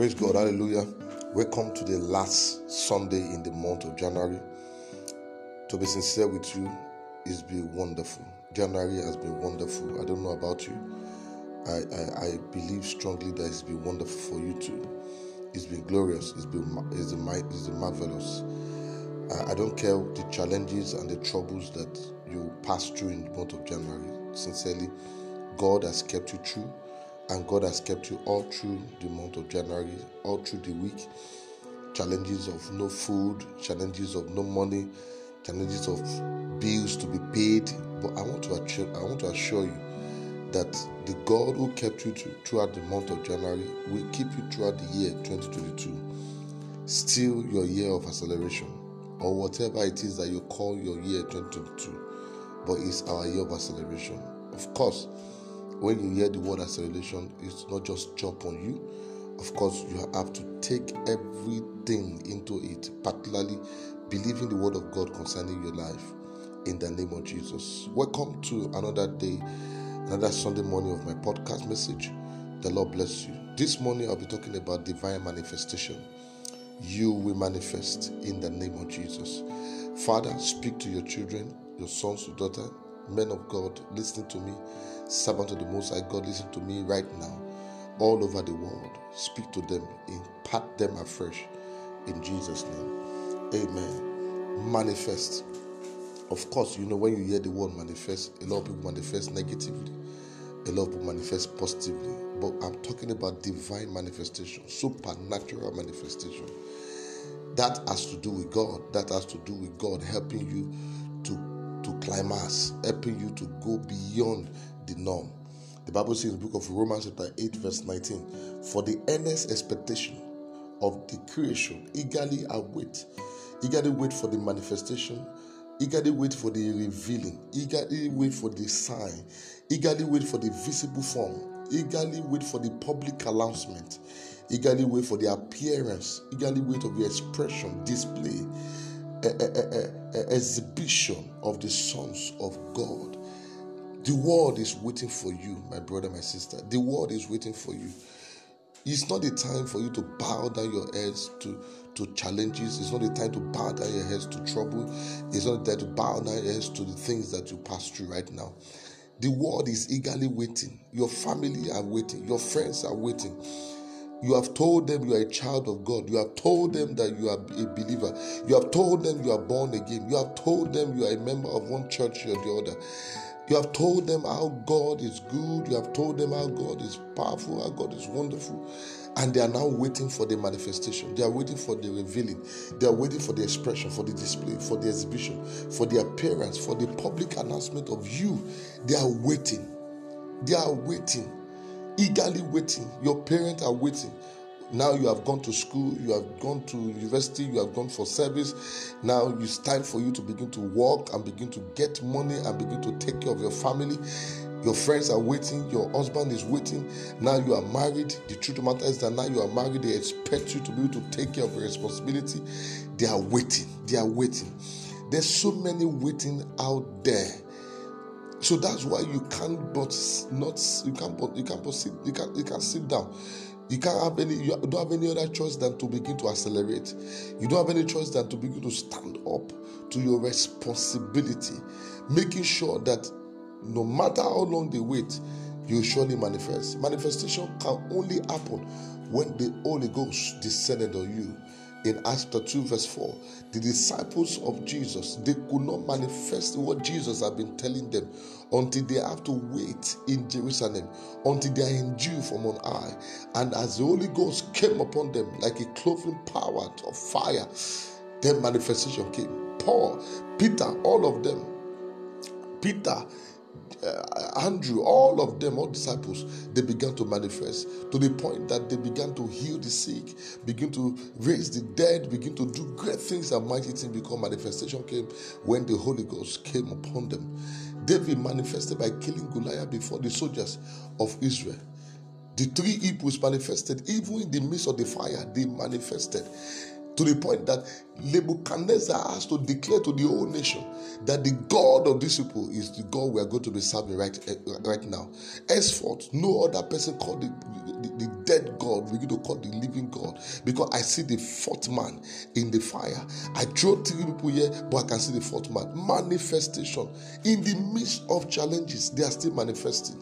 Praise God, hallelujah. Welcome to the last Sunday in the month of January. To be sincere with you, it's been wonderful. January has been wonderful. I don't know about you. I, I, I believe strongly that it's been wonderful for you too. It's been glorious. It's been it's been, it's been marvelous. I, I don't care the challenges and the troubles that you pass through in the month of January. Sincerely, God has kept you true and God has kept you all through the month of January, all through the week. Challenges of no food, challenges of no money, challenges of bills to be paid. But I want to assure, I want to assure you that the God who kept you throughout the month of January will keep you throughout the year 2022. Still your year of acceleration, or whatever it is that you call your year 2022, but it's our year of acceleration. Of course when you hear the word acceleration, it's not just jump on you. Of course, you have to take everything into it, particularly believing the word of God concerning your life in the name of Jesus. Welcome to another day, another Sunday morning of my podcast message. The Lord bless you. This morning, I'll be talking about divine manifestation. You will manifest in the name of Jesus. Father, speak to your children, your sons, your daughter, men of God, listening to me servant of the Most High God, listen to me right now, all over the world. Speak to them, impart them afresh in Jesus' name. Amen. Manifest. Of course, you know, when you hear the word manifest, a lot of people manifest negatively, a lot of people manifest positively. But I'm talking about divine manifestation, supernatural manifestation. That has to do with God. That has to do with God helping you climax, helping you to go beyond the norm. The Bible says in the book of Romans, chapter 8, verse 19, For the earnest expectation of the creation eagerly await, eagerly wait for the manifestation, eagerly wait for the revealing, eagerly wait for the sign, eagerly wait for the visible form, eagerly wait for the public announcement, eagerly wait for the appearance, eagerly wait of the expression, display, a, a, a, exhibition of the sons of God the world is waiting for you, my brother, my sister. The world is waiting for you. It's not the time for you to bow down your heads to, to challenges. It's not the time to bow down your heads to trouble. It's not the time to bow down your heads to the things that you pass through right now. The world is eagerly waiting. Your family are waiting. Your friends are waiting. You have told them you are a child of God. You have told them that you are a believer. You have told them you are born again. You have told them you are a member of one church or the other. You have told them how God is good. You have told them how God is powerful, how God is wonderful. And they are now waiting for the manifestation. They are waiting for the revealing. They are waiting for the expression, for the display, for the exhibition, for the appearance, for the public announcement of you. They are waiting. They are waiting. Eagerly waiting. Your parents are waiting. Now you have gone to school, you have gone to university, you have gone for service. Now it's time for you to begin to work and begin to get money and begin to take care of your family. Your friends are waiting, your husband is waiting. Now you are married. The truth matter is that now you are married, they expect you to be able to take care of your responsibility. They are waiting. They are waiting. There's so many waiting out there. So that's why you can't but not you can't but you can't but sit you can you can sit down you can't have any, you don't have any other choice than to begin to accelerate. You don't have any choice than to begin to stand up to your responsibility, making sure that no matter how long they wait, you surely manifest. Manifestation can only happen when the Holy Ghost descended on you in Acts 2, verse 4, the disciples of Jesus, they could not manifest what Jesus had been telling them until they have to wait in Jerusalem, until they are endued from on high. And as the Holy Ghost came upon them like a cloven power of fire, then manifestation came. Paul, Peter, all of them. Peter, uh, Andrew, all of them, all disciples, they began to manifest to the point that they began to heal the sick, begin to raise the dead, begin to do great things and mighty things because manifestation came when the Holy Ghost came upon them. David manifested by killing Goliath before the soldiers of Israel. The three Hebrews manifested, even in the midst of the fire, they manifested to the point that Nebuchadnezzar has to declare to the whole nation that the God of these people is the God we are going to be serving right, eh, right now. Henceforth, no other person called the, the, the dead God, we're going to call the living God. Because I see the fourth man in the fire. I throw three people here, but I can see the fourth man. Manifestation. In the midst of challenges, they are still manifesting.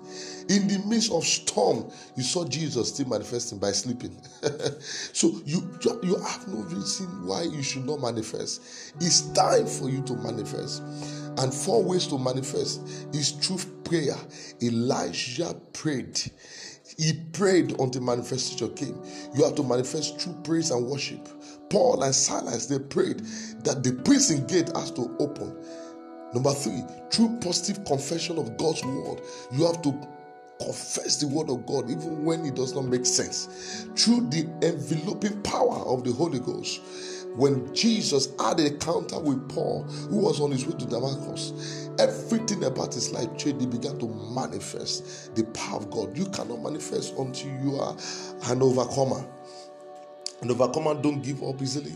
In the midst of storm, you saw Jesus still manifesting by sleeping. so you, you have no reason why you should not manifest. It's time for you to manifest. And four ways to manifest is through prayer. Elijah prayed. He prayed until manifestation came. You have to manifest through praise and worship. Paul and Silas, they prayed that the prison gate has to open. Number three, through positive confession of God's word, you have to confess the word of God even when it does not make sense. Through the enveloping power of the Holy Ghost. When Jesus had a encounter with Paul, who was on his way to Damascus, everything about his life changed. He began to manifest the power of God. You cannot manifest until you are an overcomer. An overcomer don't give up easily,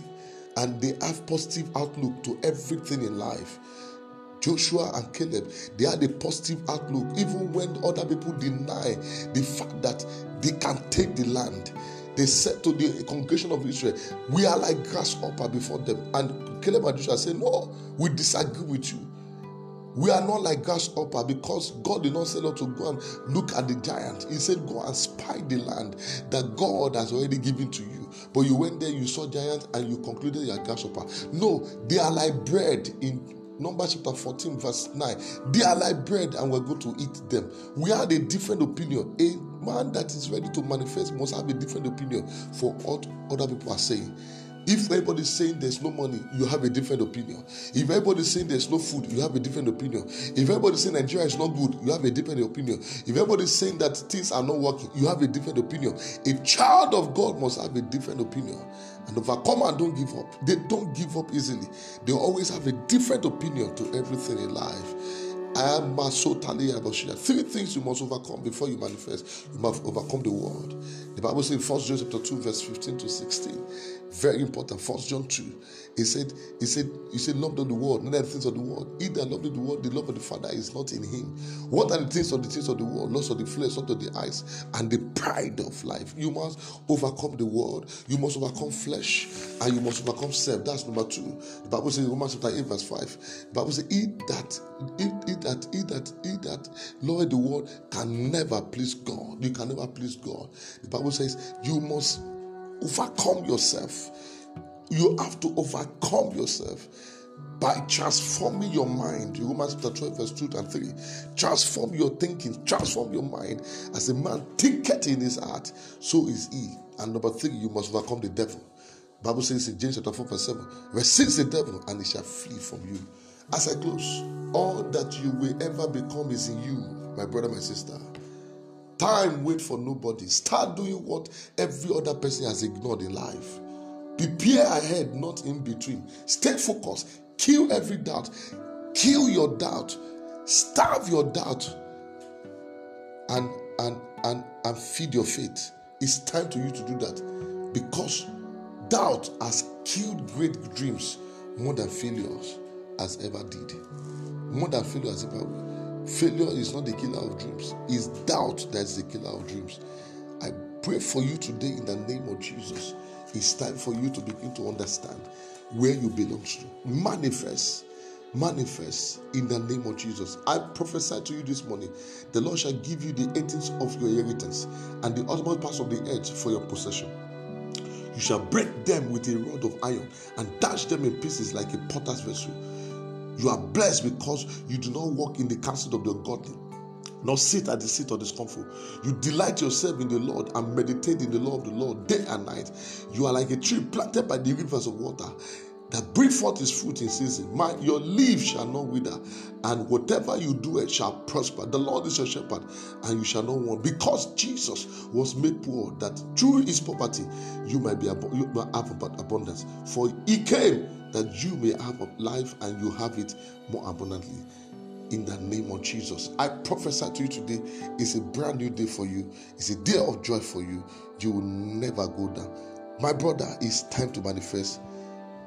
and they have positive outlook to everything in life. Joshua and Caleb, they had a positive outlook, even when other people deny the fact that they can take the land. They said to the congregation of Israel, We are like grasshopper before them. And Caleb and Joshua said, No, we disagree with you. We are not like grasshopper because God did not say to go and look at the giant. He said, Go and spy the land that God has already given to you. But you went there, you saw giants, and you concluded you are grasshopper. No, they are like bread in Numbers chapter 14, verse 9. They are like bread, and we're going to eat them. We had a different opinion. A man that is ready to manifest must have a different opinion for what other people are saying. If everybody's saying there's no money, you have a different opinion. If everybody's saying there's no food, you have a different opinion. If everybody's saying Nigeria is not good, you have a different opinion. If everybody's saying that things are not working, you have a different opinion. A child of God must have a different opinion. And overcome and don't give up. They don't give up easily. They always have a different opinion to everything in life. I am Three things you must overcome before you manifest. You must overcome the world. The Bible says in 1 John chapter 2, verse 15 to 16. Very important. First John 2. He said, He said, He said, love not the world, not the things of the world. He that loved the world, the love of the Father is not in him. What are the things of the things of the world? Loss of the flesh, not of the eyes, and the pride of life. You must overcome the world, you must overcome flesh, and you must overcome self. That's number two. The Bible says in Romans chapter 8, verse 5. The Bible says, He that he, he that he that he that love the world can never please God. You can never please God. The Bible says you must overcome yourself. You have to overcome yourself by transforming your mind. Romans chapter 12, verse 2 and 3. Transform your thinking, transform your mind. As a man thinketh in his heart, so is he. And number three, you must overcome the devil. Bible says in James chapter 4, verse 7, resist the devil and he shall flee from you. As I close, all that you will ever become is in you, my brother, my sister. Time wait for nobody. Start doing what every other person has ignored in life. Prepare ahead, not in between. Stay focused. Kill every doubt. Kill your doubt. Starve your doubt. And and and and feed your faith. It's time to you to do that. Because doubt has killed great dreams more than failures has ever did. More than failures ever Failure is not the killer of dreams, it's doubt that's the killer of dreams. I pray for you today in the name of Jesus. It's time for you to begin to understand where you belong to. Manifest. Manifest in the name of Jesus. I prophesy to you this morning the Lord shall give you the eighteenth of your inheritance and the ultimate parts of the earth for your possession. You shall break them with a rod of iron and dash them in pieces like a potter's vessel. You are blessed because you do not walk in the counsel of the ungodly, nor sit at the seat of discomfort. You delight yourself in the Lord and meditate in the law of the Lord day and night. You are like a tree planted by the rivers of water that bring forth his fruit in season. My, your leaf shall not wither, and whatever you do it shall prosper. The Lord is your shepherd, and you shall not want. Because Jesus was made poor, that through his poverty you might be you might have abundance. For he came that you may have life and you have it more abundantly. In the name of Jesus, I prophesy to you today. It's a brand new day for you. It's a day of joy for you. You will never go down. My brother, it's time to manifest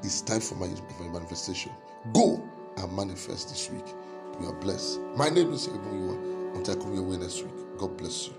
it's time for my manifestation. Go and manifest this week. You are blessed. My name is Ebonyua. Until I come your way next week. God bless you.